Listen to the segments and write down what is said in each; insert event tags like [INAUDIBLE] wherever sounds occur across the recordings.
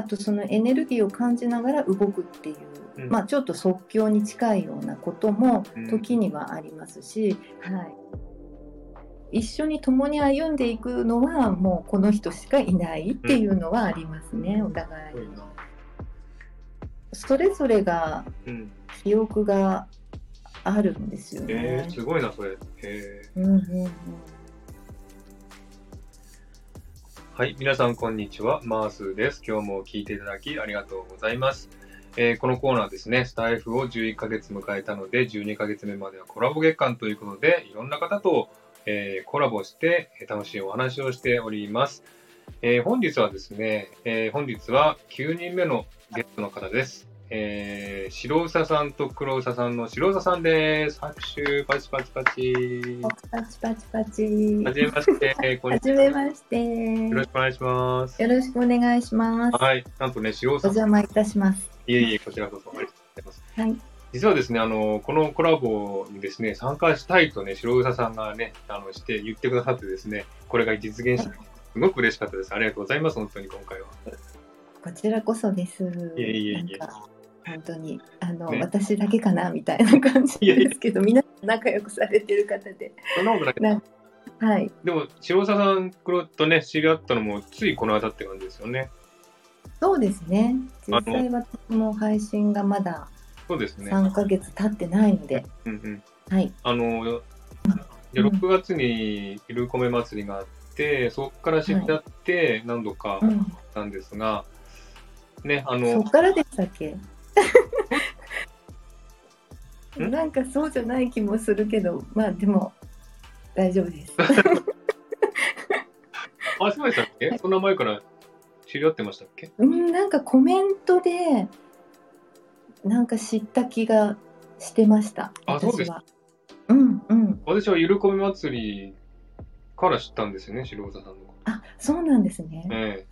あとそのエネルギーを感じながら動くっていう、うんまあちょっと即興に近いようなこともうん時にはありますし、はい、一緒に共に歩んでいくのはもうこの人しかいないっていうのはありますね、お互い。それぞれがうん。記憶があるんですよねえー、。すごいな、それ。えうんうんうんはい、皆さん、こんにちは。マースです。今日も聞いていただきありがとうございます。えーこのコーナーですね、スタイフを11ヶ月迎えたので、12ヶ月目まではコラボ月間ということで、いろんな方と、えーコラボして、え楽しいお話をしております。えー本日はですね、えー本日は9人目のゲストの方です。えー、白宇佐さんと黒宇佐さんの白宇佐さんです。拍手、パチパチパチ。パチパチパチ。はじめまして、[LAUGHS] こんにはちは。じめまして。よろしくお願いします。よろしくお願いします。はい。なんとね、白お尾さん、邪魔いたします。いえいえ、こちらこそありがとうございます。はい。実はですね、あの、このコラボにですね、参加したいとね、白宇佐さんがね、あの、して言ってくださってですね、これが実現した。すごく嬉しかったです。ありがとうございます、本当に今回は。こちらこそです。いえいえいえ本当にあの、ね私だけかなみたいな感じですけど、皆さん仲良くされてる方で、そんなことない。なはい。でも、白宇佐さん黒とね、知り合ったのも、ついこの間って感じですよね。そうですね。実あ際私も配信がまだそうですね。3ヶ月経ってないので、うんうん。はい。あの、でうん6月にイルコメ祭りがあって、そこから知り合って何度かうん。なんですが、ね、あそのっ、からでしたっけ？んなんかそうじゃない気もするけど、まあでも大丈夫です。[LAUGHS] あ、そうでしたっけ？そんな前から知り合ってましたっけ？うん、なんかコメントでなんか知った気がしてました。あそうです私は。うんうん。私はゆるこめ祭りから知ったんですよね、白尾佐さんのこあ、そうなんですね。と。え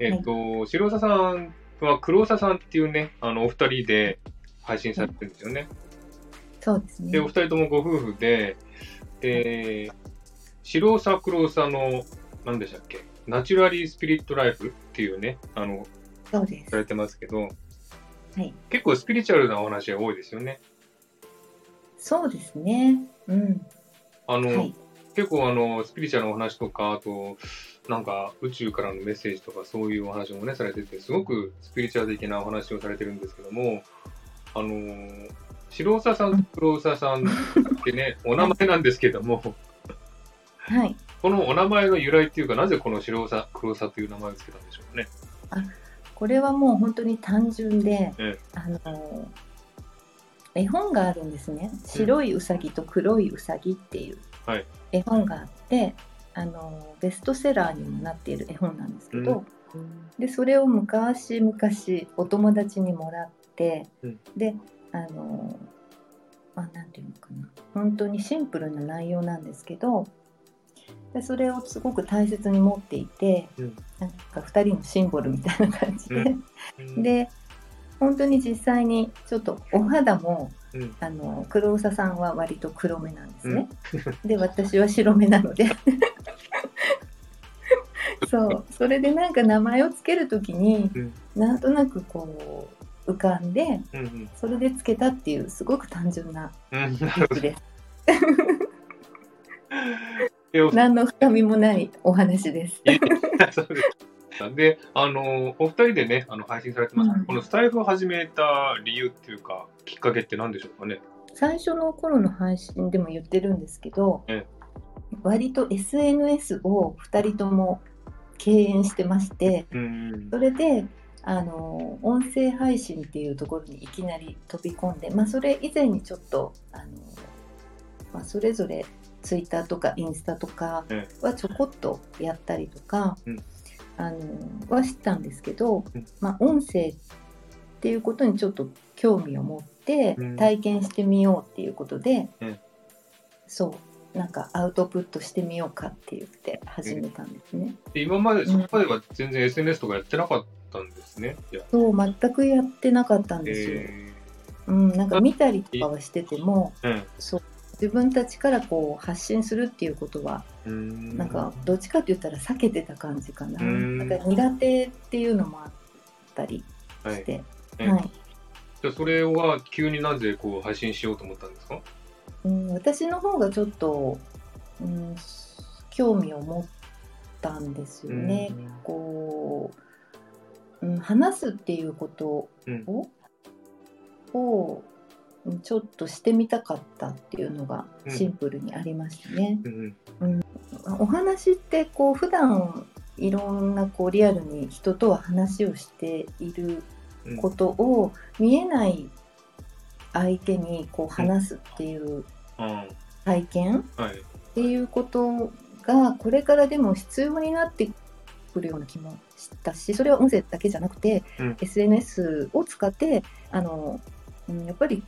え [LAUGHS] えっと、白尾佐さんは黒尾佐さんっていうね、あの、お二人で配信されてるんですよね。そうですねで、お。二人ともご夫婦で、で、白尾佐黒尾佐の、何でしたっけ？ナチュラリースピリットライフっていうね、あの、そうです。されてますけど、はい。結構スピリチュアルなお話が多いですよね。そうですね。うん。あの、はい。結構あの、スピリチュアルなお話とか、あと、なんか宇宙からのメッセージとかそういうお話もね、されてて、すごくスピリチュアル的なお話をされてるんですけども、あのー、白佐さんと黒佐さんってね、[LAUGHS] お名前なんですけども、はい。このお名前の由来っていうか、なぜこの白佐、黒佐という名前をつけたんでしょうかね。これはもう本当に単純で、えあの絵本があるんですね。白いうさぎと黒いうさぎっていうはい絵本があって、あのベストセラーにもなっている絵本なんですけど、でそれを昔々お友達にもらって、うん。であのまあなんていうのかな。本当にシンプルな内容なんですけどでそれをすごく大切に持っていて、うん。なんか2人のシンボルみたいな感じで、うん。で本当に実際にちょっとお肌もうん。あの黒うささんは割と黒めなんですね。[LAUGHS] で私は白目なので。[LAUGHS] そう。それでなんか名前をつける時にうん。なんとなくこう浮かんでうんうん。それでつけたっていうすごく単純なうんなる理ほど。由です。[LAUGHS] 何の深みもないお話です。であの、お二人でね、あの配信されてます、うん。このスタイフを始めた理由っていうか、きっかけって何でしょうかね？最初の頃の配信でも言ってるんですけど、え割と SNS を2人とも敬遠してましてうん。それであの音声配信っていうところにいきなり飛び込んで、まあ、それ以前にちょっとあの、まあ、それぞれ Twitter とかインスタとかえはちょこっとやったりとか、うん。あのはしたんですけど、うん。まあ、音声っていうことにちょっと興味を持ってうん。体験してみようっていうことで、うんそうなんかアウトプットしてみようかって言って始めたんですね。で今まで、うんそこまでは全然 SNS とかやってなかったんですね。そう全くやってなかったんですよ。えうん、なんか見たりとかはしててもーうん。そう自分たちからこう発信するっていうことはうん。なんかどっちかって言ったら避けてた感じかな。うん。なんか苦手っていうのもあったりはいして、えはい。じゃあそれは急になぜこう配信しようと思ったんですか？うん、私の方がちょっと、うん、興味を持ったんですよね。こう、うん、話すっていうことうん。を,、をうんちょっとしてみたかったっていうのがうん。シンプルにありましたね。うんうん。お話ってこう普段いろんなこうリアルに人とは話をしているうんことを見えない相手にこう話すっていうあ体験っていうことがこれからでも必要になってくるような気もしたしそれは音声だけじゃなくて、うん。SNS を使ってあの、うんやっぱり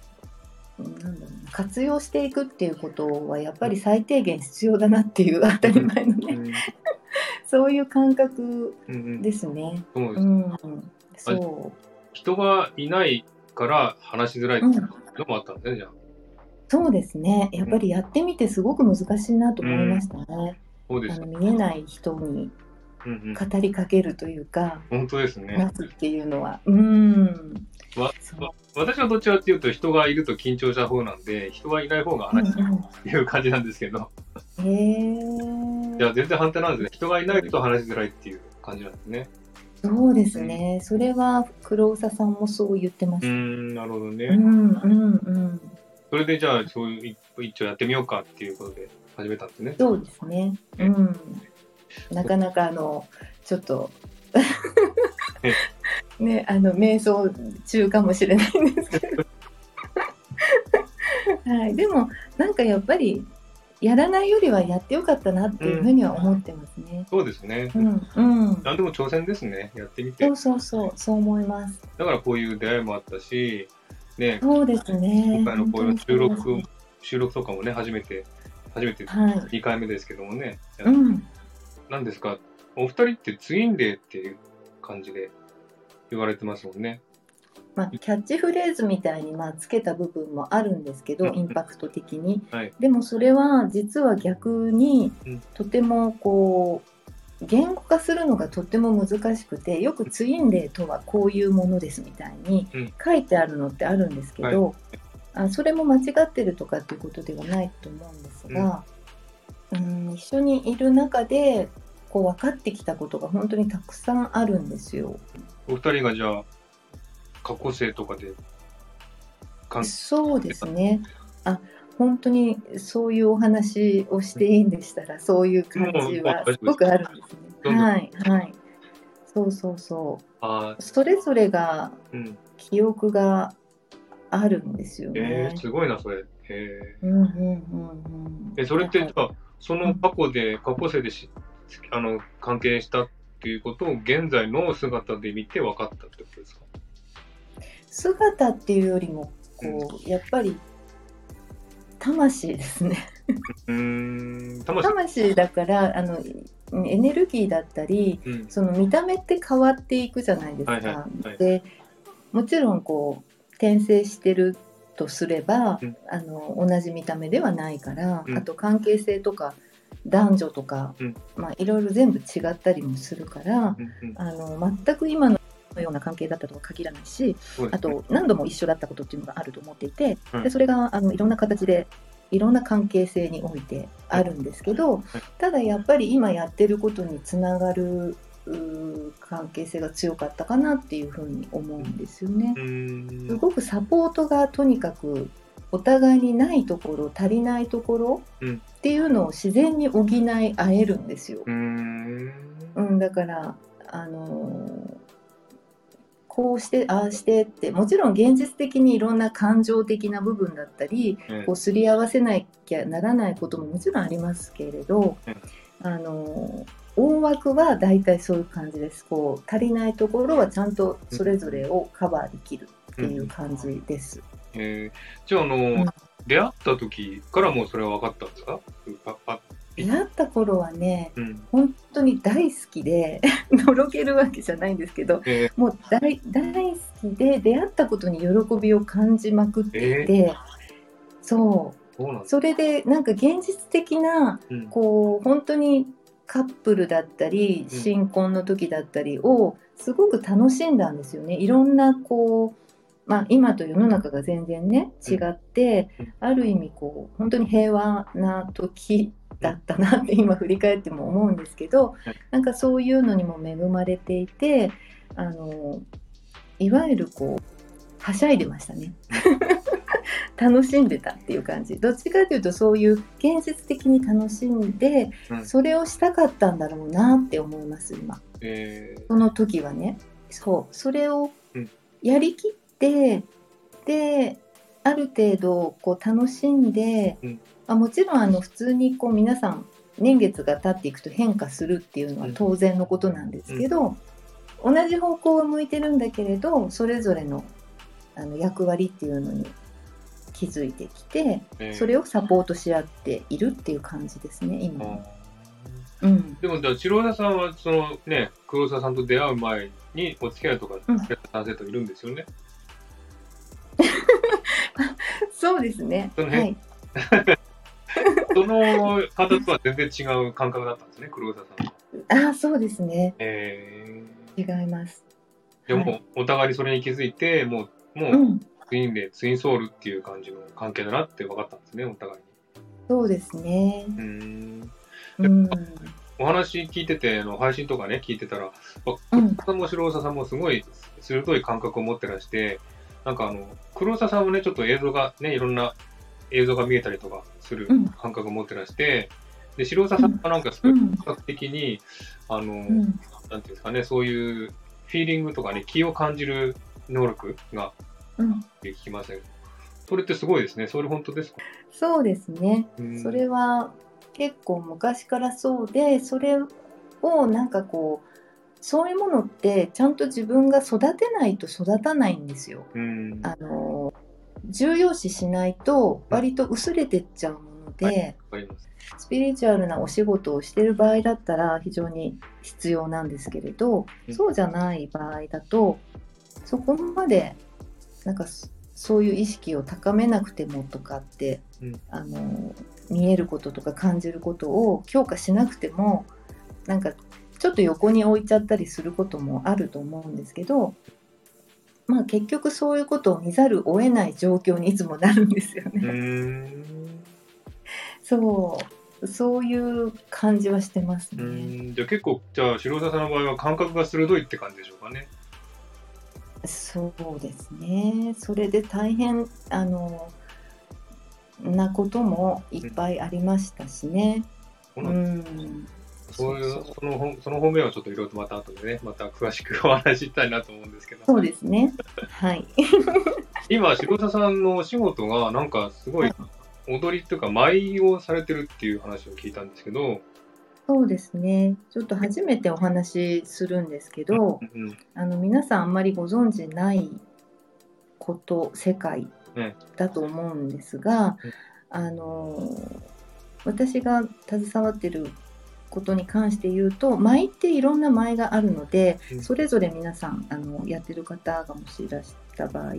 うんなんだろうな活用していくっていうことはやっぱり最低限必要だなっていう当たり前のね、うん。[LAUGHS] そういう感覚うんうん。ですね。そうです。うん、そ人がいないから話しづらいっていうのもあったんですね、じゃそうですね。やっぱりやってみてすごく難しいなと思いましたね。そうですあの見えない人にうんうん、語りかけるというか、本当ですね。話。すっていうのは。うん。わ私はどっちかっていうと人がいると緊張した方なんで人がいない方が話しやすいっていう感じなんですけど、うんへえいや全然反対なんですね。人がいないと話しづらいっていう感じなんですね。そうですね、それは黒羽さんもそう言ってまうーした。んなるほどね、うんうんうん、それでじゃあそういう一一応やってみようかっていうことで始めたんですね。そうですね。うん、なかなかあのちょっとねあの瞑想中かもしれないんですけど、はい、でもなんかやっぱりやらないよりはやってよかったなっていうふうには思ってますね。そうですね、うんうん、何でも挑戦ですね。やってみて。そうそうそうそう思います。だからこういう出会いもあったしね。そうですね。今回のこういう収録収録とかもね初めて初めてですはい。2回目ですけどもね、うん。なんですか？お二人ってツインレイっていう感じで言われてますもんね。まあ、キャッチフレーズみたいにまあつけた部分もあるんですけど、うんインパクト的に。はい。でもそれは実は逆にうん。とてもこう言語化するのがとても難しくてよくツインレイとはこういうものですみたいにうん。書いてあるのってあるんですけど、あそれも間違ってるとかっていうことではないと思うんですが、うん、一緒にいる中でこう分かってきたことが本当にたくさんあるんですよ。お二人がじゃあ過去性とかで関そうですね。あ、本当にそういうお話をしていいんでしたら、そういう感じはすごくあるんですね。ぞはい、はい。そうそうそあう。それぞれが記憶があるんですよえねー、。すごいなそれえうんうんうんうん。ー、えそれってじだゃあその過去で過去性でしあの関係したっていうことを現在の姿で見て分かったってことですか？姿っていうよりも、こう、やっぱり魂ですね。魂。魂だから、あの、エネルギーだったり、うん。その見た目って変わっていくじゃないですか。はいはいはい。でもちろんこう転生してるとすれば、うん。あの同じ見た目ではないから、うん。あと関係性とか男女とか、うん。まあ、いろいろ全部違ったりもするから、うんうん。あの全く今のような関係だったとは限らないしね。と何度も一緒だったことっていうのがあると思っていて、うんでそれがあのいろんな形でいろんな関係性においてあるんですけど、ただやっぱり今やってることにつながる関係性が強かったかなっていうふうに思うんですよね。すごくサポートがとにかくお互いにないところ足りないところうん。っていうのを自然に補い合えるんですよ。うーん。うん、だからあのーこうしてああしてってもちろん現実的にいろんな感情的な部分だったりうん。こうすり合わせなきゃならないことももちろんありますけれど、うん。あの大枠は大体そういう感じです。こう足りないところはちゃんとそれぞれをカバーできるっていう感じです。えー、じゃああの、ん。出会った時からもうそれは分かったんですか？出会った頃はねうん。本当に大好きで [LAUGHS] のろけるわけじゃないんですけどえもう大大好きで出会ったことに喜びを感じまくっていて、そう。そう。それでなんか現実的なうん。こう本当にカップルだったりうん。新婚の時だったりをすごく楽しんだんですよね。いろんなこう、まあ、今と世の中が全然ね違って、うん。ある意味こう本当に平和な時だったなって今振り返っても思うんですけど、はい。なんかそういうのにも恵まれていてあのいわゆるこうはしゃいでましたね。[LAUGHS] 楽しんでたっていう感じ。どっちかというとそういう現実的に楽しんで、うん。それをしたかったんだろうなって思います今。えその時はね。そう。それをうん。やりきって、である程度こう楽しんで、うん。あもちろんあの普通にこう皆さん年月が経っていくと変化するっていうのは当然のことなんですけど、同じ方向は向いてるんだけれどそれぞれのあの役割っていうのに気づいてきてそれをサポートし合っているっていう感じですね今うん、でも、じゃあ、白田さんは、そのね、黒沢さんと出会う前に、お付き合いとかうん付き合った男性といるんですよね。[LAUGHS] そうですね。その辺はい。[LAUGHS] その方とは全然違う感覚だったんですね、黒沢さんは。ああ、そうですね。え違います。ー、でも、はいお互いにそれに気づいて、もう、もう、うん、ツインで、ツインソウルっていう感じの関係だなって分かったんですね、お互いそうですね。に。うーん。うん、お話聞いてて、あの配信とかね、聞いてたら、うん黒沢さんも白沢さんもすごい鋭い感覚を持ってらして、なんかあの、黒沢さんもね、ちょっと映像がね、いろんな映像が見えたりとかするうん感覚を持ってらして、で、白沢さんはなんかすごいうん感覚的に、あの、うん、なんていうんですかね、そういうフィーリングとかね、気を感じる能力が聞きましたけど、それってすごいですね。それ本当ですか？そうですね。うんそれは結構昔からそうで、それをなんかこう。そういうものってちゃんと自分が育てないと育たないんですよ。うん。あの重要視しないと割と薄れてっちゃうもので、はい。スピリチュアルなお仕事をしている場合だったら非常に必要なんですけれど、うんそうじゃない場合だとそこまでなんかそそういう意識を高めなくてもとかって、うんあの見えることとか感じることを強化しなくてもなんかちょっと横に置いちゃったりすることもあると思うんですけど。まあ結局そういうことを見ざるを得ない状況にいつもなるんですよね。[LAUGHS] そう、そういう感じはしてますうね。じゃあ結構、じゃあ、白沢さんの場合は感覚が鋭いって感じでしょうかね。そうですね。それで大変あのなこともいっぱいありましたしね。うん、そういうその方その方面はちょっといろいろとまた後でね、また詳しくお話ししたいなと思うんですけど、そうですね。はい。[LAUGHS] 今、白田さんのお仕事が、なんかすごい踊りっていうか、舞をされてるっていう話を聞いたんですけど、そうですね。ちょっと初めてお話しするんですけど、うんあの皆さんあんまりご存知ないこと世界ねだと思うんですが、うん。あの私が携わってることに関して言うと舞っていろんな舞があるので、うん。それぞれ皆さんあのやってる方がもしいらした場合、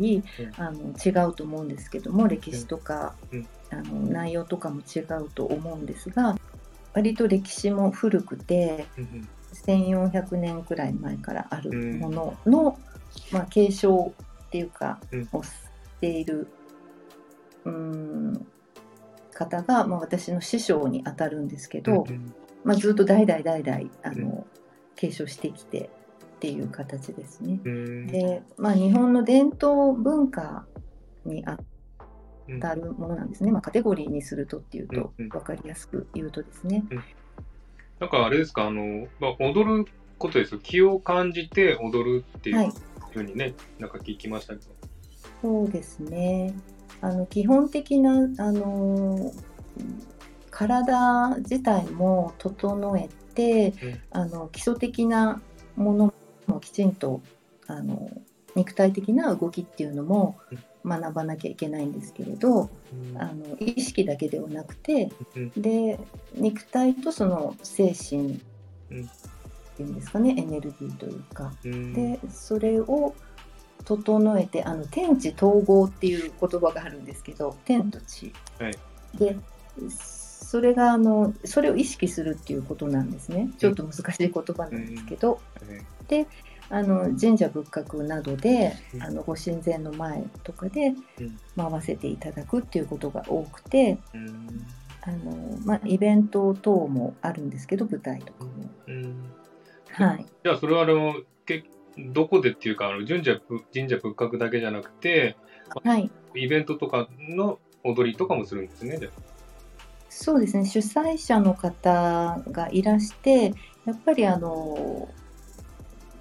あの違うと思うんですけども歴史とか、うん。あの内容とかも違うと思うんですが割と歴史も古くてうん1400年くらい前からあるものの、まあ、継承っていうか、うん。をしているうーん方が、まあ、私の師匠にあたるんですけど、うんまあ、ずっと代々代々あの、うん。継承してきてっていう形ですね。うん。で、まあ、日本の伝統文化にあたるものなんですね、まあ、カテゴリーにするとっていうとうんうん分かりやすく言うとですね。なんかあれですか、あの、まあ、踊ることですよ。気を感じて踊るっていうはいふうにね、なんか聞きましたけど。そうですね。あの基本的なあの体自体も整えて、うんあの基礎的なものもきちんとあの肉体的な動きっていうのも学ばなきゃいけないんですけれど、あの意識だけではなくて、うん。で肉体とその精神うん。っていうんですかねエネルギーというか。うん。でそれを整えてあの天地統合っていう言葉があるんですけど天と地。はい。でそれがあのそれを意識するっていうことなんですね。ちょっと難しい言葉なんですけど、であの神社仏閣などで、うん、あのご神前の前とかで回せていただくっていうことが多くて、うん、あのまあ、イベント等もあるんですけど舞台とかも。うん、はい、じゃあそれはあのけどこでっていうかあの神社神社仏閣だけじゃなくて、はい、イベントとかの踊りとかもするんですねそうですね。主催者の方がいらしてやっぱりあの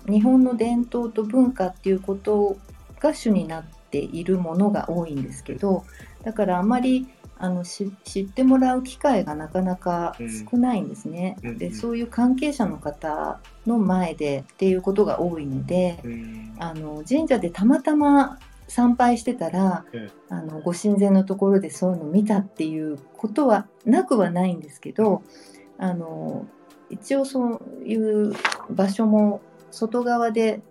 日本の伝統と文化っていうことが主になっているものが多いんですけどだからあまりあの知ってもらう機会がなかなか少ないんですね。うん、でそういう関係者の方の前でっていうことが多いので、うん、あの神社でたまたま参拝してたら、うん、あのご神前のところでそういうのを見たっていうことはなくはないんですけどあの一応そういう場所も外側で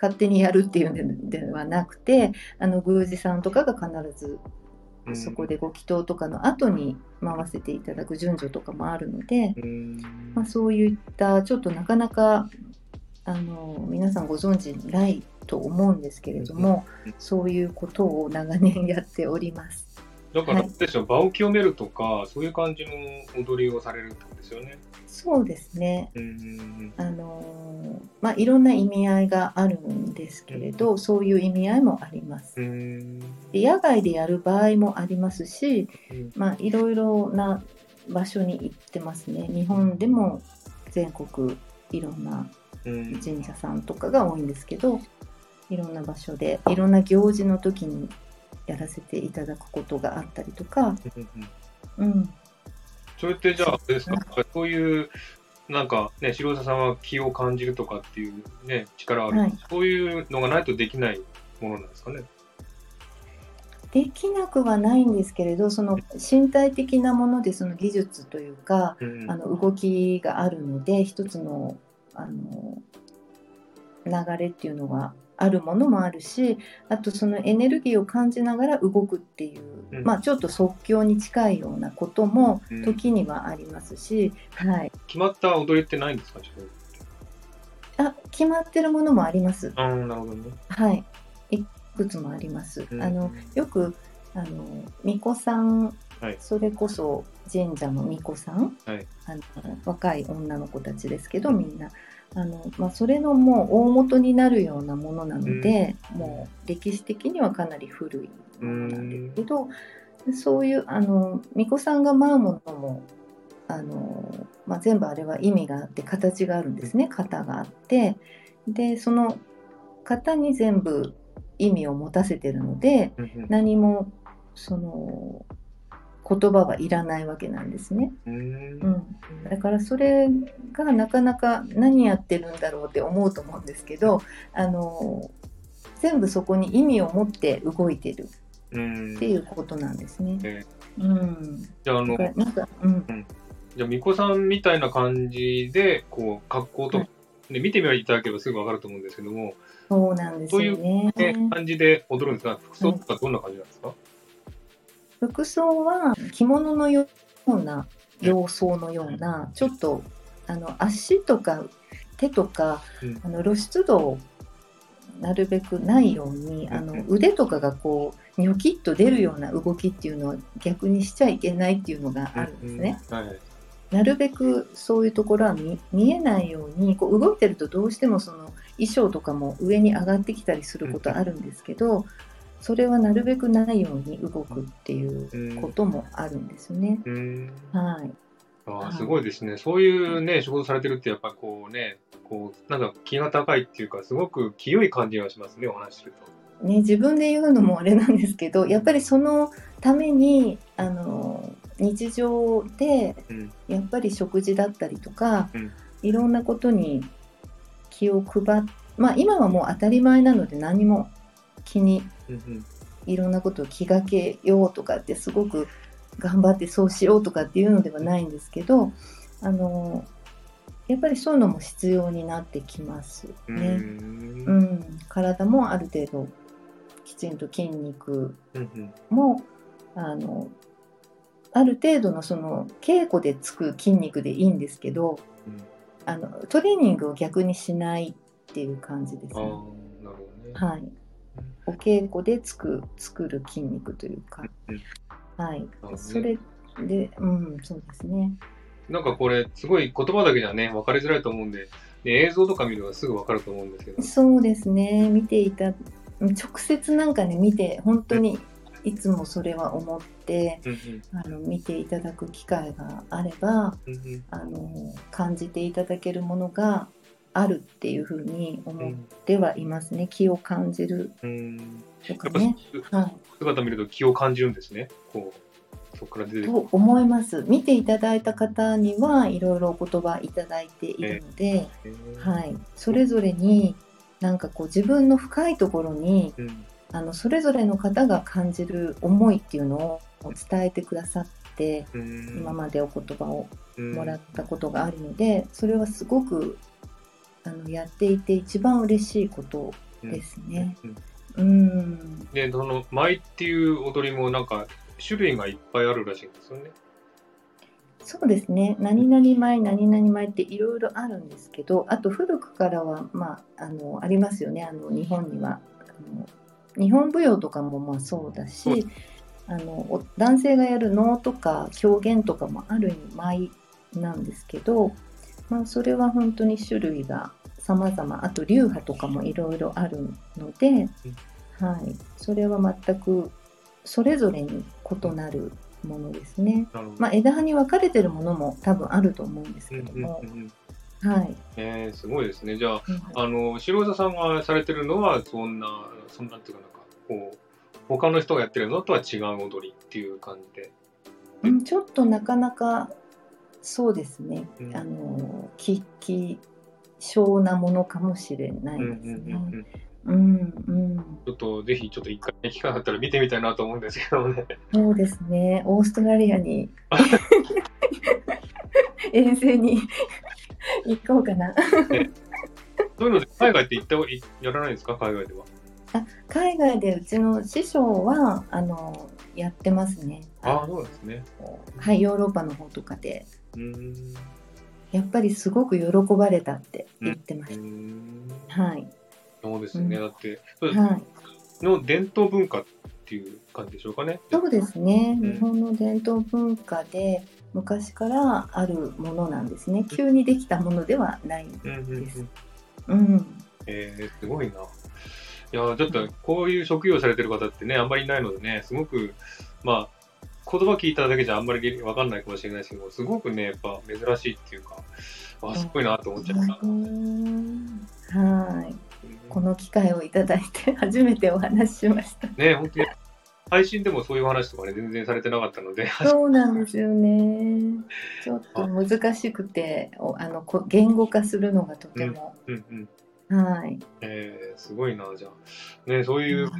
勝手にやるっていうんではなくてあの宮司さんとかが必ずそこでご祈祷とかの後に回せていただく順序とかもあるので、まあ、そういったちょっとなかなかあの皆さんご存知ないと思うんですけれども、そういうことを長年やっております。だから、はい、場を清めるとかそういう感じの踊りをされるってことですよね。そうですね。あのまあいろんな意味合いがあるんですけれど、そういう意味合いもあります。で野外でやる場合もありますし、まあいろいろな場所に行ってますね。日本でも全国いろんな神社さんとかが多いんですけど、いろんな場所でいろんな行事の時にやらせていただくことがあったりとか、うん、それってじゃあ、ですか、そういう、なんかね、白田さんは気を感じるとかっていうね、力ある、はい、そういうのがないとできないものなんですかね？できなくはないんですけれどその身体的なものでその技術というか、うん、あの動きがあるので一つのあの流れっていうのはあるものもあるしあとそのエネルギーを感じながら動くっていう、うん、まあちょっと即興に近いようなことも時にはありますし、うん、はい、決まった踊りってないんですか？あ決まってるものもあります。あなるほどね。はい、いくつもあります。うん、あのよくあの巫女さん、はい、それこそ神社の巫女さん、はい、あの若い女の子たちですけどみんなあのまあ、それのもう大元になるようなものなので、うん、もう歴史的にはかなり古いものなんですけど、うん、そういうあの巫女さんが舞うものもあの、まあ、全部あれは意味があって形があるんですね。型があって。でその型に全部意味を持たせてるので、何もその言葉はいらないわけなんですね。うん、だからそれがなかなか何やってるんだろうって思うと思うんですけどあの全部そこに意味を持って動いてるっていうことなんですね。うん、じゃああのなんか、うん、じゃあ巫女さんみたいな感じでこう格好と、はい、見てみいただければすぐ分かると思うんですけどもそうなんですよね。そういう感じで踊るんですか？服装とかどんな感じなんですか、はい服装は着物のような様相のようなちょっとあの足とか手とか、うん、あの露出度をなるべくないように、あの腕とかがこうニョキッと出るような動きっていうのは逆にしちゃいけないっていうのがあるんですね。はい、なるべくそういうところは見えないようにこう動いてるとどうしてもその衣装とかも上に上がってきたりすることあるんですけど、それはなるべくないように動くっていうこともあるんですね。はい。あすごいですね、そういうね、仕事されてるって、やっぱこうね、こう、なんか気が高いっていうか、すごく清い感じがしますね、お話しすると。ね、自分で言うのもあれなんですけど、やっぱりそのために、あの、日常で、やっぱり食事だったりとか、うん、いろんなことに気を配っ、まあ今はもう当たり前なので何も気にいろんなことを気がけようとかってすごく頑張ってそうしようとかっていうのではないんですけどあのやっぱりそういうのも必要になってきますね。うん。うん。体もある程度きちんと筋肉も、あのある程度のその稽古でつく筋肉でいいんですけどうん。あのトレーニングを逆にしないっていう感じですね。はい、お稽古でつく作る筋肉というか、うんはい。それで、うん、そうですね。なんかこれ、すごい言葉だけじゃね、分かりづらいと思うんで、で映像とか見ればすぐ分かると思うんですけど。そうですね、見ていた、直接なんかね、見て、本当にいつもそれは思って、うんうん。あの見ていただく機会があれば、うんうん。あの感じていただけるものがあるっていうふうに思っうんてはいますね、気を感じる。うん。とかね。はい。姿見ると気を感じるんですね。こう、そこから出て。と思います。見ていただいた方にはいろいろお言葉いただいているので、へー。はい、それぞれになんかこう自分の深いところにうん。あのそれぞれの方が感じる思いっていうのを伝えてくださってうん。今までお言葉をうん。もらったことがあるのでそれはすごくあのやっていて一番嬉しいことですね。うん。うん。で、その、舞っていう踊りもなんか、種類がいっぱいあるらしいんですよね。そうですね。何々米何々米っていろいろあるんですけどあと古くからは、まあ、あのありますよね。あの日本には。あの日本舞踊とかもまあそうだしあのお男性がやる能とか狂言とかもある意味舞なんですけど、まあ、それは本当に種類が様々あと流派とかもいろいろあるので、はい、それは全くそれぞれに異なるものですね。まあ、枝葉に分かれてるものも多分あると思うんですうんうんけどもう、んうんはい。えー、すごいですね。じゃあ、あの、白座さんがされてるのは、そんな、そんなっていうか、なんか、こう、他の人がやってるのとは違う踊りっていう感じで。うん、ちょっとなかなかそうですね、うんあの希希少なものかもしれないうんですね。うんうんちょっとぜひちょっと一回、ね、機会あったら見てみたいなと思うんですけどね。そうですね。オーストラリアに [LAUGHS] 遠征に行こうかな。そういうので海外って行ったいやらないんですか？海外では。あ海外でうちの師匠はあのやってますね。ああ、そうですね。はい、ヨーロッパの方とかで。うーん。やっぱりすごく喜ばれたって言ってました。んはい。そうですね。うんだって、はい。の伝統文化っていう感じでしょうかね。そうですね。うん日本の伝統文化で昔からあるものなんですね。急にできたものではないんです。うん。えー、すごいな。いやーちょっとこういう職業されてる方ってね、あんまりいないのでね、すごく、まあ、言葉聞いただけじゃあんまりわかんないかもしれないですけど、すごくね、やっぱ珍しいっていうか、あ、すごいなと思っちゃいました。うんはい。この機会をいただいて初めてお話ししました。ね、本当に、配信でもそういう話とかね、全然されてなかったので、[LAUGHS] そうなんですよね。ちょっと難しくて、おあのこ言語化するのがとても、うんうん。はい。えー、すごいな、じゃあ。ね、そういう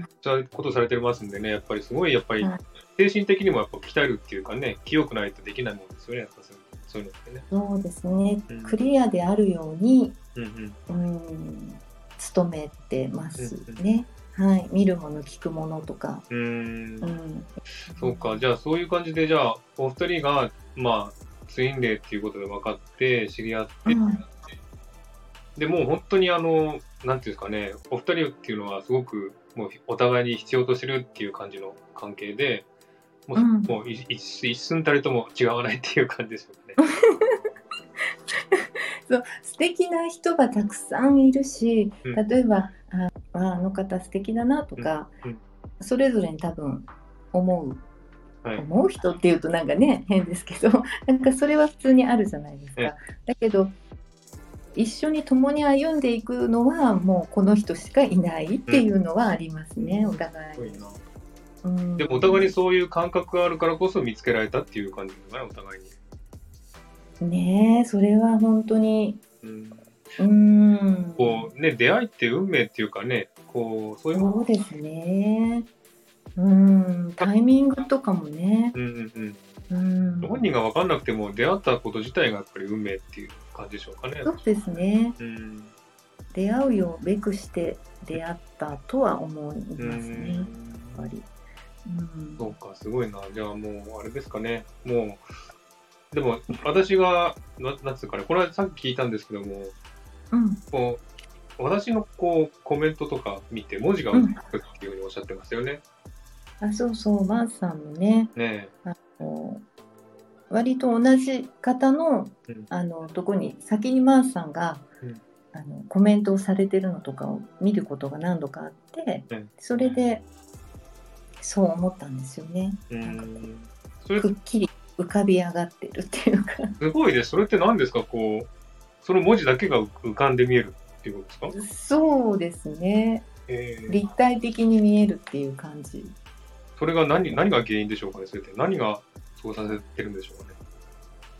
ことされてますんでね、やっぱりすごい、やっぱりはい、精神的にもやっぱ鍛えるっていうかね、清くないとできないもんですよね、やっぱそういうそういうのってね。そうですねうん。クリアであるように、うんうん。うん、努めてますね。はい。見るもの、聞くものとか。うーんうん。そうか、じゃあそういう感じで、じゃあ、お二人が、まあ、ツインレイっていうことで分かって、知り合って、うんでもう本当にあの、なんていうんですかね、お二人っていうのはすごく、もうお互いに必要としてるっていう感じの関係で、もう,、うんもう一一一寸たりとも違わないっていう感じでしょうかね。[LAUGHS] そう素敵な人がたくさんいるし、うん例えばあああの方素敵だなとか、うんうんそれぞれに多分思うはい。思う人っていうとなんかね変ですけど [LAUGHS] なんかそれは普通にあるじゃないですえか。だけど一緒に共に歩んでいくのはもうこの人しかいないっていうのはありますね、お互いに。でもお互いにそういう感覚があるからこそ見つけられたっていう感じですかね、お互いに。ねえそれは本当にうん、うんこうね、出会いって運命っていうかね、こう、そういうもそうですね。うん、タイミングとかもね。うんうんうんうん、、本人が分かんなくても出会ったこと自体がやっぱり運命っていう感じでしょうかね。そうですね。うん出会うようべくして出会ったとは思いますうんね。やっぱり。うん。そうか、すごいな。じゃあもう、あれですかね。もう、でも、私が、ななんつうかね、これはさっき聞いたんですけども、うん。こう、私のこう、コメントとか見て、文字が浮くっていうふうにおっしゃってましたよね。あそうそうマースさんもね。ねこう割と同じ方のうん。あのとこに先にマースさんが、うん。あのコメントをされてるのとかを見ることが何度かあって、うん。それでそう思ったんですよね。え。うなんくっきり浮かび上がってるっていうか。すごいです。それって何ですか？こう、その文字だけが浮かんで見えるっていうことですか？そうですね。えー、立体的に見えるっていう感じ。それが何、何が原因でしょうかね？それって。何がそうさせてるんでしょうかね？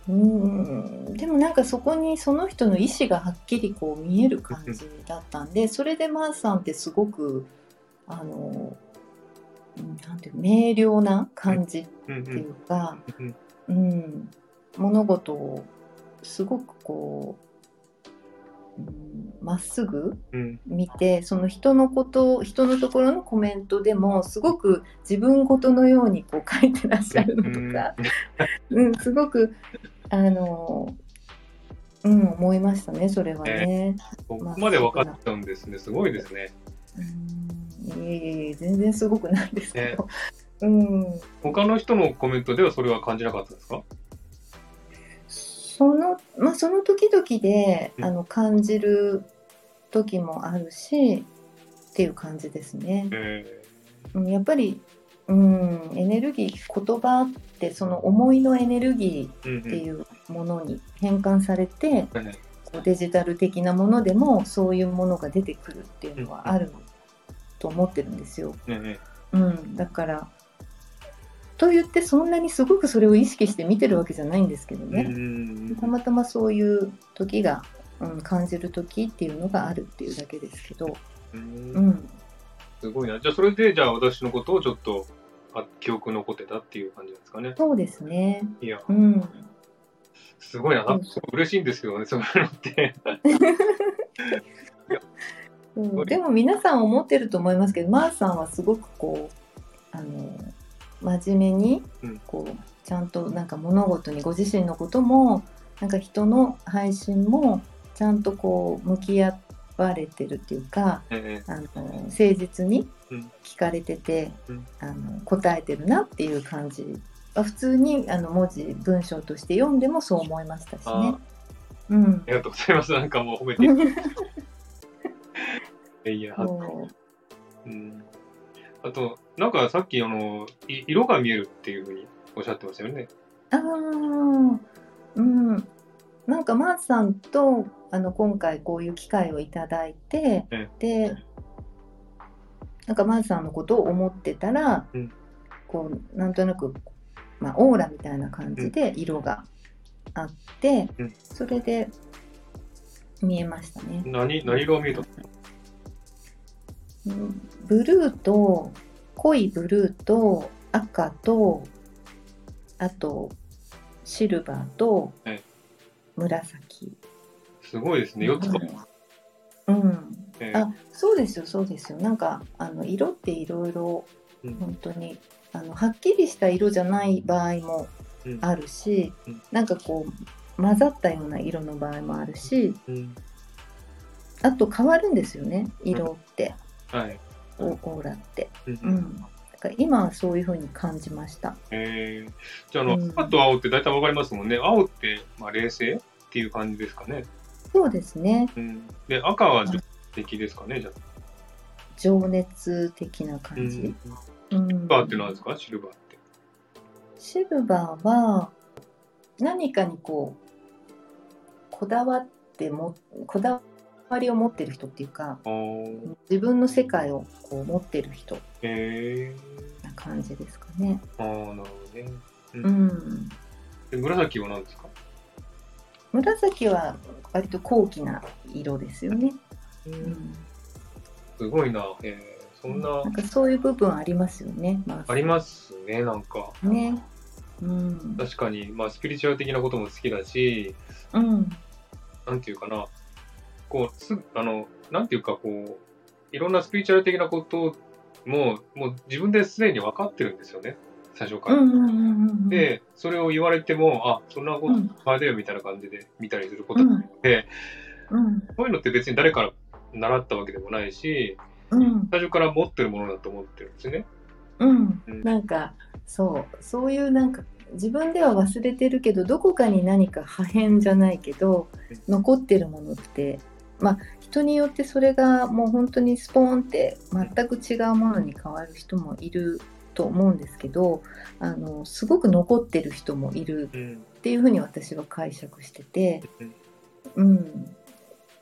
うん。でもなんかそこにその人の意思がはっきりこう見える感じだったんでそれでマースさんってすごくあのうんなんていう明瞭な感じっうんていうか、うん。うん、物事をすごくこううんま、っすぐうん。見てその人のこと人のところのコメントでもすごく自分事のようにこう書いてらっしゃるのとか、うん、すごくあの、うん、思いましたねそれはね。ここまで分かっちゃうんですね。すごいですね。うん、いえいえいえ全然すごくないです。けど、[LAUGHS] うん、他の人のコメントではそれは感じなかったですか？そのまあその時々で、うん。あの感じる時もあるしっていう感じですね。えうん、やっぱり、うん、エネルギー言葉ってその思いのエネルギー、っていうものに変換されて、うんうデジタル的なものでもそういうものが出てくるっていうのはあると思ってるんですよ。うん、だからと言ってそんなにすごくそれを意識して見てるわけじゃないんですけどうね、んたまたまそういう時が、うん、感じる時っていうのがあるっていうだけですけど、うん。うん、すごいな。じゃあそれで、じゃあ私のことをちょっとあ記憶残ってたっていう感じですかね。そうですね、いや、うん、すごいな。嬉しいんですけどね、そういうのって。[LAUGHS] うん。でも皆さん思ってると思いますけどマーさんはすごくこうあの真面目にうん。こうちゃんとなんか物事にご自身のこともなんか人の配信もちゃんとこう向き合われてるっていうかえあの誠実にうん聞かれてて、うん。あの答えてるなっていう感じは普通にあの文字文章として読んでもそう思いましたしあね。うん。ありがとうございます。なんかもう褒めていただいて。いや、そうん。あと、なんかさっき、あの、い色が見えるっていうふうにおっしゃってましたよね。うああうんなんかマースさんとあの今回こういう機会をいただいて、えでなんかマースさんのことを思ってたら、うんこうなんとなく、まあ、オーラみたいな感じで色があって、うんそれで見えましたね。何、何色が見えた？うんブルーと濃いブルーと赤とあとシルバーとはい。紫。すごいですね。4つか。うん、えーあそうですよそうですよ。なんかあの色っていろいろうん。本当にあのはっきりした色じゃない場合もうん。あるし、うん。なんかこう混ざったような色の場合もあるしうん。あと変わるんですよね色って、はい。オオーラって。うんうん、今はそういう風に感じました。えー、じゃあ、あの、うん赤と青って大体わかりますもんね。青って、まあ、冷静っていう感じですかね。そうですねうん。で、赤は女的ですかね、じゃあ。情熱的なう感じ。ん。うんシルバーって何ですか？シルバーって。シルバーは何かにこうこだわってもこだわりを持ってる人っていうか自分の世界をこう持ってる人えな感じですかね。ー、ああ、なるほどね。うんうん、で紫は何ですか？紫は割と高貴な色ですよね。ううん、すごいな。えー、そんな、なんかそういう部分ありますよね。まありますね、なんか。すね。うん、確かに、まあ、スピリチュアル的なことも好きだし、うん、なんていうかな、こう、すあの、なんていうか、こう、いろんなスピリチュアル的なこともう、もう自分ですでに分かってるんですよね。最初から。で、それを言われても、あ、そんなこと、あれだよみたいな感じで見たりすることうんがあって、うん。こういうのって別に誰から習ったわけでもないし、うん。最初から持ってるものだと思ってるんですよね。うん。うん。なんかそう。そういうなんか自分では忘れてるけどどこかに何か破片じゃないけど残ってるものってまあ人によってそれがもう本当にスポーンって全く違うものに変わる人もいると思うんですけどあのすごく残ってる人もいる。っていうふうに私は解釈しててうん、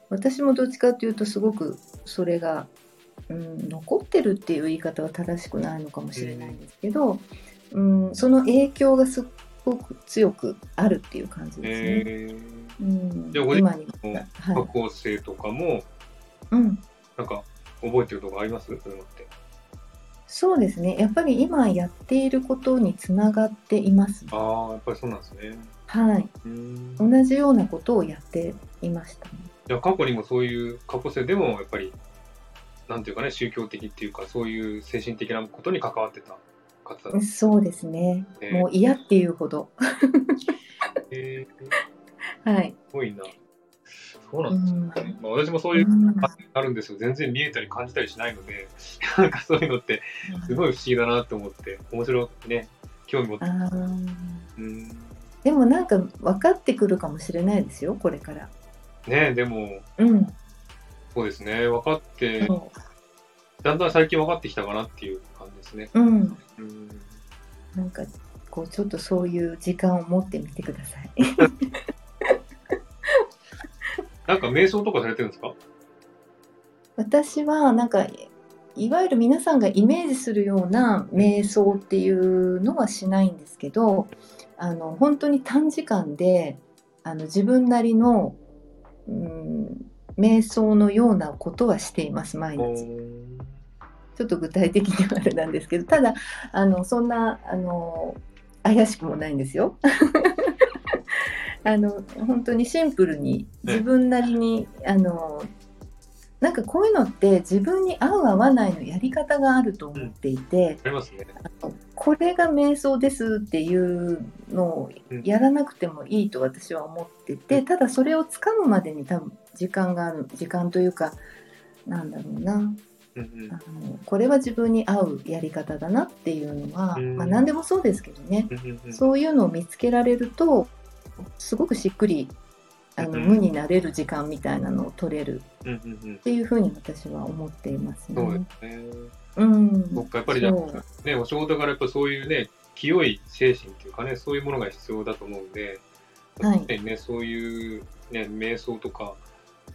私もどっちかというとすごくそれが、うん、残ってるっていう言い方は正しくないのかもしれないんですけど、うん、その影響がすごく強くあるっていう感じですね。えうん、じゃあご自今にー、はい過去性とかも、うん、なんか、覚えてるとこあります？そういうのって。そうですねやっぱり今やっていることにつながっています。ああ、やっぱりそうなんですね。はい、うん。同じようなことをやっていましたね。じゃあ過去にもそういう過去性でもやっぱり、なんていうかね、宗教的っていうか、そういう精神的なことに関わってた。そうですね。ねもう嫌っていうほど。えはい。すごいな。そうなうんですね。まあ、私もそういううんああるんですよ。全然見えたり感じたりしないので、[LAUGHS] なんかそういうのってすごい不思議だなと思って、面白いね、興味持って。でもなんか分かってくるかもしれないですよこれから。ねでも、うん。そうですね、分かって、そだんだん最近分かってきたかなっていう感じですね。ううん。うん。なんかこうちょっとそういう時間を持ってみてください。[LAUGHS] なんか瞑想とかされてるんですか？私はなんかいわゆる皆さんがイメージするような瞑想っていうのはしないんですけどあの本当に短時間であの自分なりの、うん、瞑想のようなことはしています毎日。ちょっと具体的にはあれなんですけどただあのそんなあの怪しくもないんですよ。あの本当にシンプルに自分なりに、あのなんかこういうのって自分に合う合わないのやり方があると思っていて、ありますね。これが瞑想ですっていうのをやらなくてもいいと私は思ってて、ただそれをつかむまでに多分時間がある時間というかなんだろうな。うんうん。あのこれは自分に合うやり方だなっていうのは、うん。まあ、何でもそうですけどね、うんうんうん。そういうのを見つけられるとすごくしっくりあのうん。無になれる時間みたいなのを取れる。うんうんうん。っていうふうに私は思っていますそうでね。すね。うん、そっか、やっぱりね、お仕事からやっぱそういうね、清い精神っていうかね、そういうものが必要だと思うんで、はい。ね、そういうね、瞑想とか、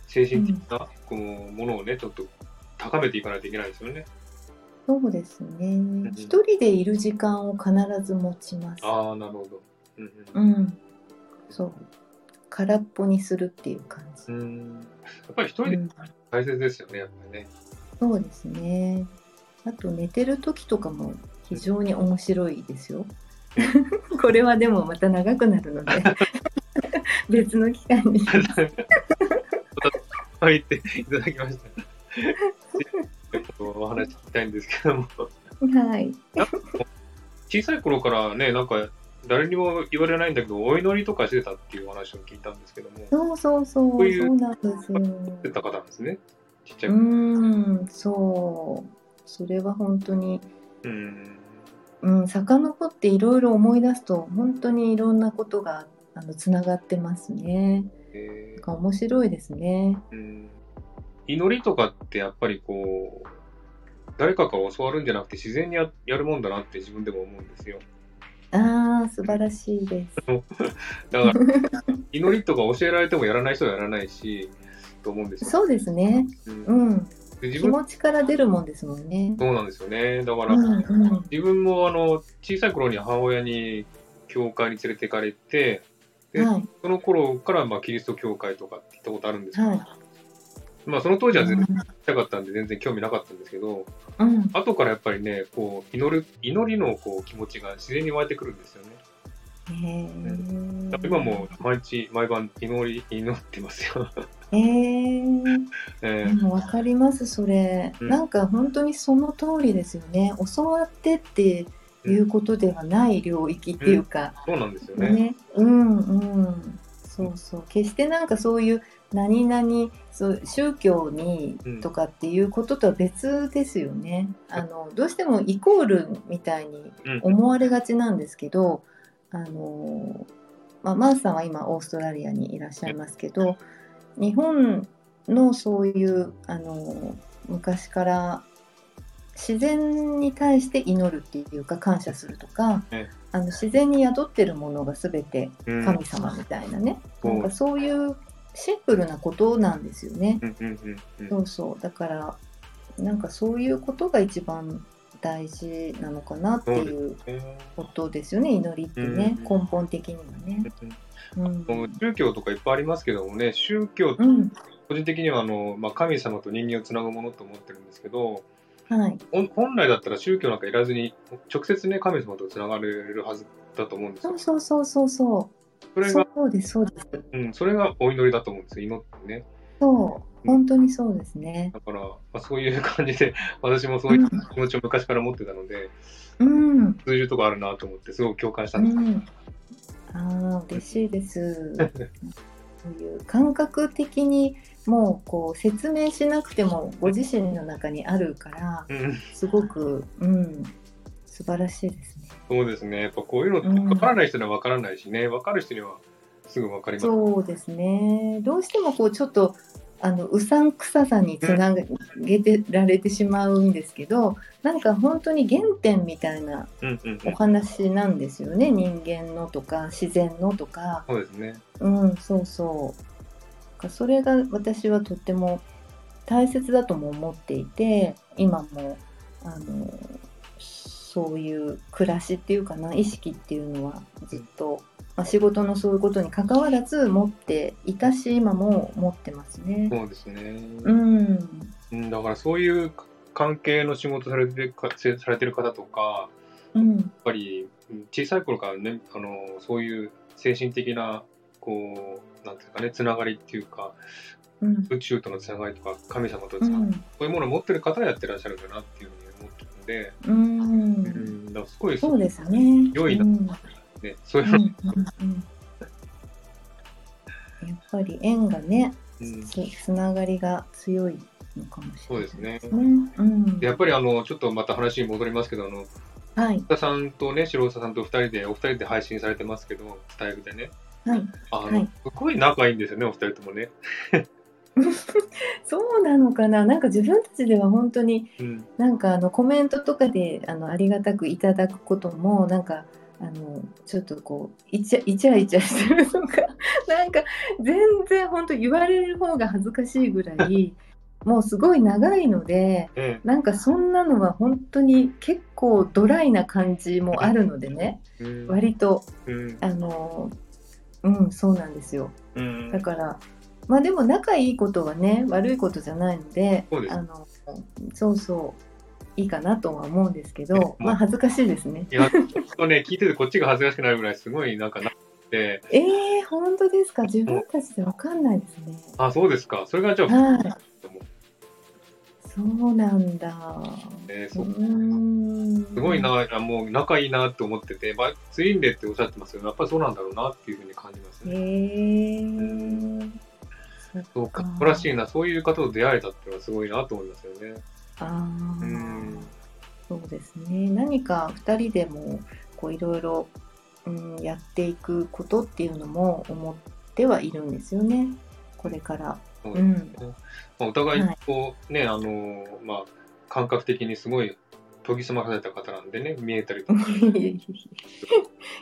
精神的なこのものをね、ちょっと高めていかないといけないですよね。そうですね。ん一人でいる時間を必ず持ちます。ああ、なるほど。うんうん。うん、そう。空っぽにするっていう感じ。うん。やっぱり一人でうん。大切ですよね、やっぱりね。そうですね。あと寝てる時とかも非常に面白いですよ。[LAUGHS] これはでもまた長くなるので。[LAUGHS] 別の機会に。入ってい。ただきました。お話聞きたい。んですけども、はい。小さい。頃からね、なんか誰にも言われないんだけど、お祈りとかしてたっていう話を聞いたんですけども、そうそうそう、こういうそうなんですよ。してた方なんですね。ちっちゃうい頃。ん、そう。それは本当に、うん。うん、遡っていろいろ思い出すと本当にいろんなことがあのつながってますね。えなんか面白いですね。ーうん祈りとかってやっぱりこう、誰かから教わるんじゃなくて自然にややるもんだなって自分でも思うんですよ。ああ、素晴らしいです。[LAUGHS] だから、祈りとか教えられてもやらない人はやらないし、と思うんですよ。そうですね。うんうん。で自分気持ちから出るもんですもんね。そうなんですよね。だから、うんうん。自分もあの小さい頃に母親に教会に連れて行かれて、ではい。その頃からまあキリスト教会とかって行ったことあるんですけど、はい。まあその当時は全然行きたかったんで全然興味なかったんですけど、うん。後からやっぱりね、こう祈る祈りのこう気持ちが自然に湧いてくるんですよね。今も毎日毎晩祈り祈ってますよ。えー、[LAUGHS] えでも分かりますそれ、うん。なんか本当にその通りですよね。教わってっていうことではない領域っていうか、そうなんですよね。ね。うんうん。そうそう。決してなんかそういう何々そう宗教にうん。とかっていうこととは別ですよね、あのどうしてもイコールみたいにうん。思われがちなんですけど、あのまあ、マースさんは今オーストラリアにいらっしゃいますけど日本のそういうあの昔から自然に対して祈るっていうか感謝するとか、えあの自然に宿ってるものが全てうん神様みたいなね、うん。なんかそういうシンプルなことなんですよね。そうそう。だからなんかそういうことが一番大事なのかなっていうえことですよね。祈りってね、うん根本的にはね。うんー宗教とかいっぱいありますけどもね、宗教、うん。個人的にはあの、まあ、神様と人間をつなぐものと思ってるんですけど、はい、本来だったら宗教なんかいらずに、直接ね、神様とつながれるはずだと思うんですよ。そう。そうそうそうそれが、そうですそうですうん、それがお祈りだと思うんですよ、祈ってね。そう本当にそうですね。だから、まあ、そういう感じで、[LAUGHS] 私もそういう気持ちを昔から持ってたので、うん、通じるとこあるなと思って、すごく共感したうんです。ん、ああ嬉しいです。[LAUGHS] そういう感覚的にもうこう説明しなくてもご自身の中にあるからうん、すごく、うん、素晴らしいですね。そうですね。やっぱこういうのってからない人には分からないしね、分かる人にはすぐ分かります。そうですね。どうしてもこうちょっとあのうさんくささにつなげてられてしまうんですけど、なんか本当に原点みたいなうんうんうんお話なんですよね。人間のとか自然のとか、そうですね。うん、そうそう。それが私はとっても大切だとも思っていて、今もあのそういう暮らしっていうかな意識っていうのはずっと、まあ、仕事のそういうことに関わらず持っていたし今も持ってますね。そうですね。うん、うん、だからそういう関係の仕事されてるかせされてる方とか、うん、やっぱりうん小さい頃からね、あのそういう精神的な、こう、なんていうかね、つながりっていうか、うん、宇宙とのつながりとか、神様とのうつながり、ん、そういうものを持ってる方がやってらっしゃるんだなっていうで、うん、うん、だからすごいそうですね。良いな。うん。ね、そういうの、うんうんうん。やっぱり縁がね、うん。つつながりが強いのかもしれないそうですね。うん、でやっぱりあの、ちょっとまた話に戻りますけど、あの、はい、田さんとね、白澤さんと二人で、お二人で配信されてますけど、スタイルでね。はい、あの、はい。すごい仲いいんですよね、お二人ともね。そうなのかな？なんか自分たちでは本当にうん。なんかあのコメントとかであのありがたくいただくこともなんかあのちょっとこうイチャイチャイチャしてるとか [LAUGHS] なんか全然本当言われる方が恥ずかしいぐらい [LAUGHS] もうすごい長いので。えなんかそんなのは本当に結構ドライな感じもあるのでねえ。うん。割とうん。あのうんそうなんですようん。だからまあでも仲いいことはね悪いことじゃないのでそうです。あのそうそういいかなとは思うんですけえどまあ恥ずかしいですね。いや、ちょっとね、聞いててこっちが恥ずかしくなるぐらい、すごいなんかなって、えー、本当ですか？自分たちでわかんないですね。あ、そうですか。それがじゃあ、はい。そうなんだ。って、うそうーん。すごいな、あもう仲いいなって思ってて、まあ、ツインレイっておっしゃってますけど、やっぱりそうなんだろうなっていうふうに感じますへね。ーそうか、誇らしいな、そういう方と出会えたっていうのはすごいなと思いますよね。ああ、うんそうですね。何か2人でもこういろいろ、うん、やっていくことっていうのも思ってはいるんですよね。これから。そうですねうん。まあ、お互いはいこう、ね、あの、まあ、感覚的にすごい研ぎ澄まされた方なんでね、見えたりとか。[LAUGHS] い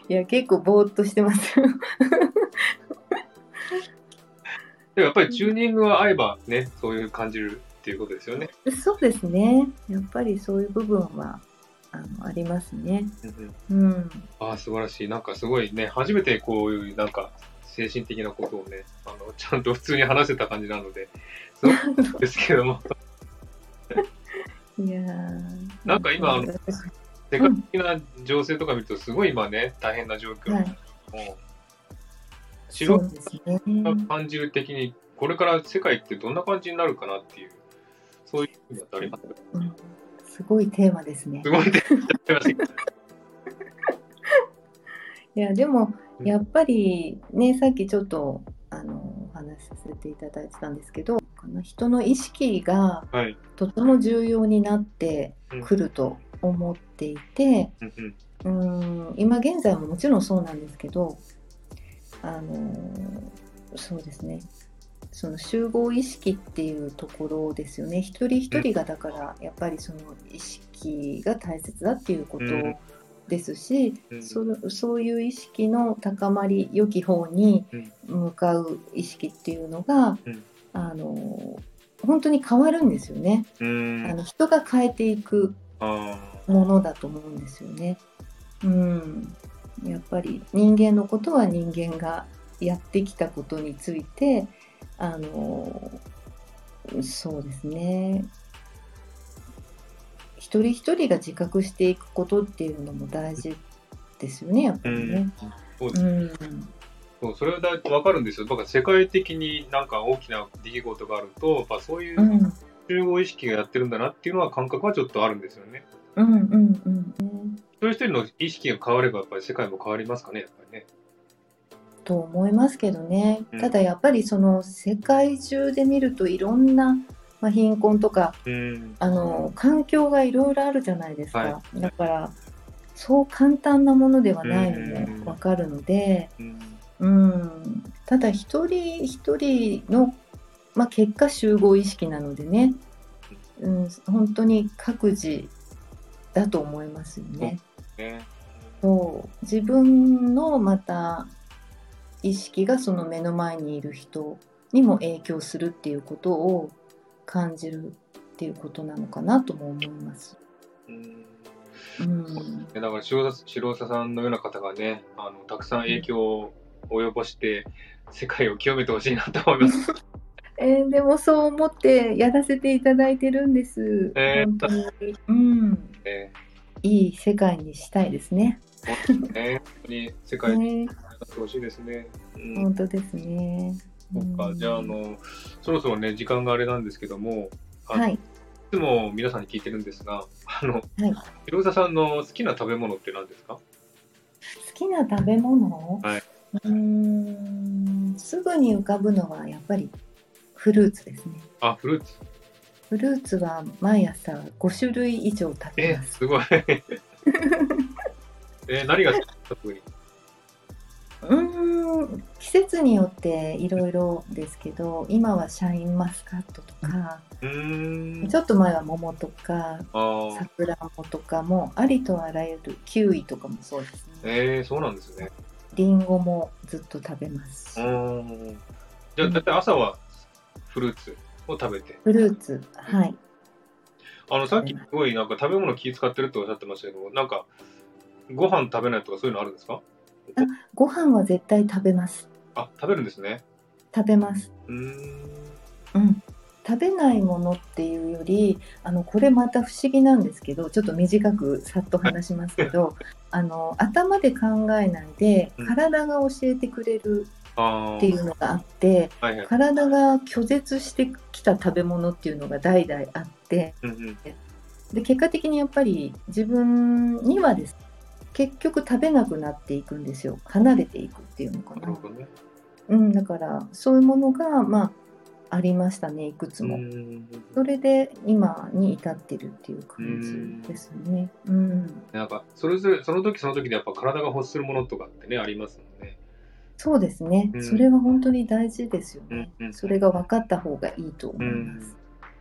や、結構ぼーっとしてます。でもやっぱりチューニングは合えばね、そういう感じるっていうことですよね。そうですね。やっぱりそういう部分はあのありますね。うんうんうん。ああ、素晴らしい。なんかすごいね、初めてこういうなんか精神的なことをね、あの、ちゃんと普通に話せた感じなので、すごいですけども、[LAUGHS] いやーなんか今あの私世界的な情勢とか見ると、すごい今ね、大変な状況。はいも白そうですね。が感じる的に、これから世界ってどんな感じになるかなっていう、そういう意味だってありますかうん、すごいテーマですねす。ごいね。やってましたいやでもうんやっぱりねさっきちょっとあのお話しさせていただいてたんですけどこの人の意識がはい。とても重要になってくると思っていて、うんうんうん今現在ももちろんそうなんですけどあのそうですね。その集合意識っていうところですよね。一人一人がだからやっぱりその意識が大切だっていうことうん。ですし、うん。そのそういう意識の高まり良き方に向かう意識っていうのが、うん。あの本当に変わるんですよね。あの人が変えていくあものだと思うんですよね。うん、やっぱり人間のことは人間がやってきたことについてあのそうですね一人一人が自覚していくことっていうのも大事ですよねやっぱりねん。。そううん、そうそれはだ分かるんですよ。だから世界的になんか大きな出来事があると、やっぱそういううん集合意識がやってるんだなっていうのは感覚はちょっとあるんですよね。うんうんうん一人一人の意識が変わればやっぱり世界も変わりますかね、やっぱりね。と思いますけどね。うん。ただやっぱりその世界中で見るといろんな、まあ、貧困とかうん。あの環境がいろいろあるじゃないですか、はだからそう簡単なものではないのうん。も分かるので、うん。うん、ただ一人一人の、まあ、結果集合意識なのでね、うん、本当に各自だと思いますよね。ね。そう自分のまた意識がその目の前にいる人にも影響するっていうことを感じるっていうことなのかなとも思います。うんうん、だから白田白田さんのような方がね、あのたくさん影響を及ぼして、世界を清めてほしいなと思います。えーでもそう思ってやらせていただいてるんです。えー。本当に、うん、ねいい世界にしたいですね。ね。本当に世界にね。なってほしいですね。うん。本当ですね。そっか、うん。じゃあ、あの、そろそろね、時間があれなんですけども、はい。いつも皆さんに聞いてるんですが、あの、はい。広田さんの好きな食べ物って何ですか？好きな食べ物、はい。うーん。すぐに浮かぶのはやっぱりフルーツですね。あ、フルーツ。フルーツは毎朝5種類以上食べえま、す。すごい。[LAUGHS] え、何が特に？うーん季節によっていろいろですけど今はシャインマスカットとか。ちょっと前は桃とかさくらんぼとかもありとあらゆるキウイとかもそうですね。えー、そうなんですね。りんごもずっと食べます。うーん。じゃあ、だいたい朝はフルーツを食べて。フルーツはいあの、さっきすごいなんか食べ物気使ってるっておっしゃってましたけど、なんか、ご飯食べないとかそういうのあるんですか？ご飯は絶対食べます。あ、食べるんですね。食べます。うーん。うん。食べないものっていうよりあのこれまた不思議なんですけどちょっと短くさっと話しますけどあの頭で考えないでうん体が教えてくれるああ。っていうのがあってはいはい。体が拒絶してきた食べ物っていうのが代々あってうんうん。で結果的にやっぱり自分にはです結局食べなくなっていくんですよ離れていくっていうのかななね。うん、だからそういうものがまあありましたねいくつも。ん。それで今に至ってるっていう感じですね。うん、なんか、それぞれ、その時その時でやっぱ体が欲するものとかってね、ありますもんね。そうですね、うん。それは本当に大事ですよね。うんうん。それが分かった方がいいと思います。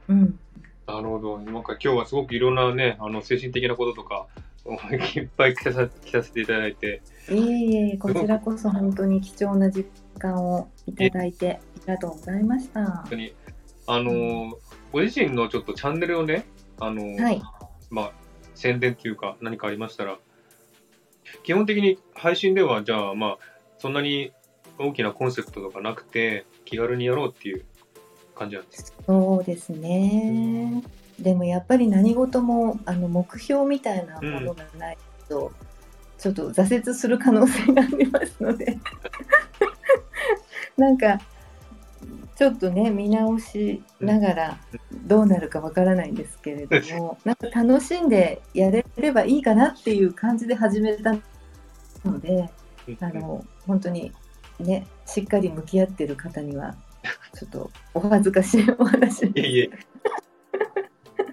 うん、なるほど。なんか今日はすごくいろんなね、あの、精神的なこととか、いっぱい聞かさ聞かせていただいて、いえいえ、こちらこそ本当に貴重な時間をいただいてありがとうございました。本当に、あの、ご自身のちょっとチャンネルをね、あの、はい、まあ、宣伝っていうか何かありましたら、基本的に配信では、じゃあ、まあ、そんなに大きなコンセプトとかなくて、気軽にやろうっていう感じなんです。そうですね。でもやっぱり何事もあの目標みたいなものがないと、ちょっと挫折する可能性がありますので [LAUGHS] なんかちょっとね見直しながらどうなるかわからないんですけれども、なんか楽しんでやれればいいかなっていう感じで始めたので、あの本当にねしっかり向き合ってる方にはちょっとお恥ずかしいお話いえいえ。[LAUGHS]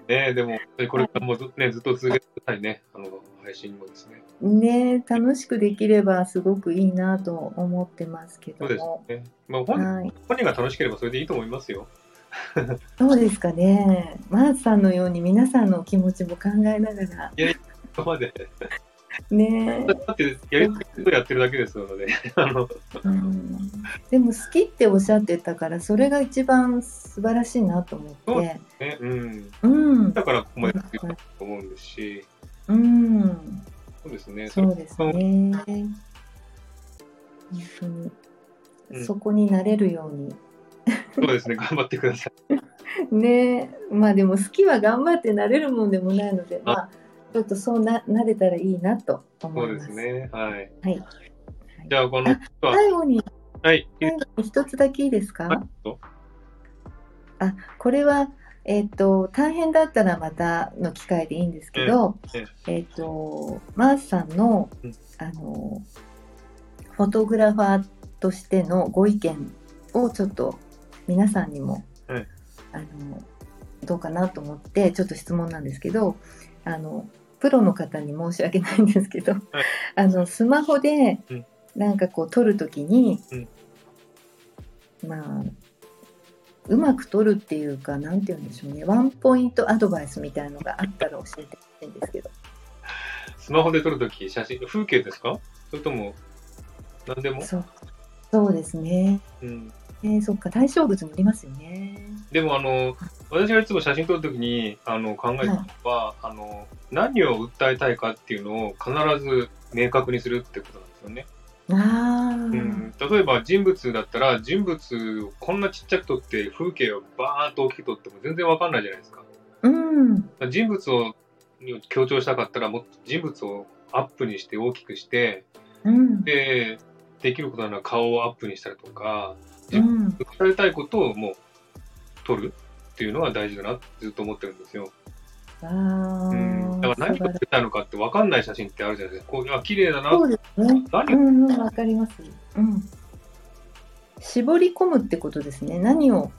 ねでも、これからもず,、ね、ずっと続けてくださいね、あの配信もですね。ね楽しくできればすごくいいなと思ってますけどそうですも。ね。まあ本,、はい、本人が楽しければそれでいいと思いますよ。[LAUGHS] そうですかね。マーズさんのように皆さんのお気持ちも考えながら、そこまで。ねだって、やりたいことやってるだけですので、あの、うん、でも好きっておっしゃってたから、それが一番素晴らしいなと思そうって。ね、うん。うん。だからここまでやってると思うんですし、うん。そうですね。そうですね。本当に、うんそこになれるように。そうですね、頑張ってください。[LAUGHS] ねまあでも好きは頑張ってなれるもんでもないので、まあ、ちょっとそうななれたらいいなと思そういます。ですね。はい。はい。じゃあ、この、あ最後に、はい。最後に一つだけいいですか、はいどあこれは、えっと大変だったらまたの機会でいいんですけど、ええっとマースさんのうんあのフォトグラファーとしてのご意見をちょっと皆さんにも、はいあのどうかなと思ってちょっと質問なんですけどあのプロの方に申し訳ないんですけど、あのスマホでうん。なんかこう撮るときに、うん。まあうまく撮るっていうかなんて言うんでしょうね。ワンポイントアドバイスみたいのがあったら教えてほしいんですけど。スマホで撮るとき、写真、風景ですか？それとも、何でも？そう。そうですね、うん。えーそっか。対象物によりますよね。でも、あの、私がいつも写真撮るときに、あの、考えたのは、あの、何を訴えたいかっていうのを必ず明確にするってことなんですよね。ああ、うん、例えば人物だったら人物をこんなちっちゃく撮って風景をバーンと大きく撮っても全然わかんないじゃないですか。うん。人物を強調したかったらもっと人物をアップにして大きくしてうん。でできることなら顔をアップにしたりとかうん。訴えたいことをもう撮るっていうのが大事だなってずっと思ってるんですよ。あうん、あだから何を撮りたい。のかってわかんない写真ってあるじゃないですか。こうあ綺麗だな。そうですね。何？をうんうんわかります。うん。絞り込むってことですね。何を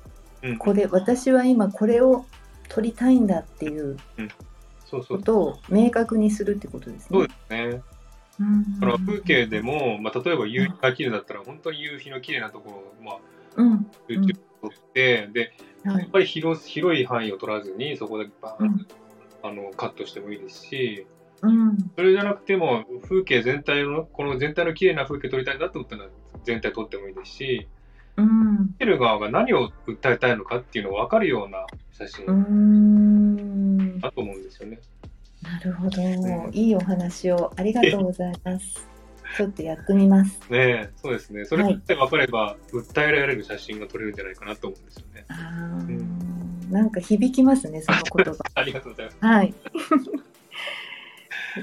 うん。これ私は今これを撮りたいんだっていうことを明確にするってことですね。そうですね。うん。だから風景でも、まあ、例えば夕日が綺麗だったら、本当に夕日の綺麗なところを、まあ、うん。集中して撮って、で、はい。やっぱり広広い範囲を取らずに、そこでバーンうん。と、あのカットしてもいいですし、うん。それじゃなくても、風景全体の、この全体の綺麗な風景撮りたいなと思ったら、全体撮ってもいいですし、うん。見てる側が何を訴えたいのかっていうのが分かるような写真だと思うんですよね。なるほど、ん。いいお話をありがとうございます。ちょっとやってみます。ねえ、そうですね。それって分かれば、訴えられる写真が撮れるんじゃないかなと思うんですよね。あーなんか響きますね、その言葉。[LAUGHS] ありがとうございます。はい。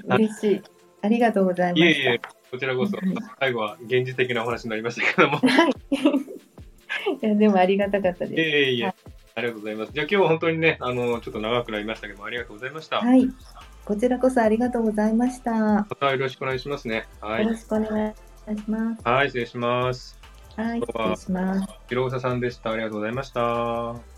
[LAUGHS] 嬉しい。ありがとうございました。いえいえ、こちらこそはい、最後は現実的なお話になりましたけども。はい。[LAUGHS] いやでもありがたかったいでえいえいえ、はいありがとうございます。じゃあ今日は本当にね、あの、ちょっと長くなりましたけども、ありがとうございました。す。はい。こちらこそありがとうございました。またよろしくお願いしますね。はい。よろしくお願いします。はい、失礼します。はい、失礼します。広草さんでした。ありがとうございました。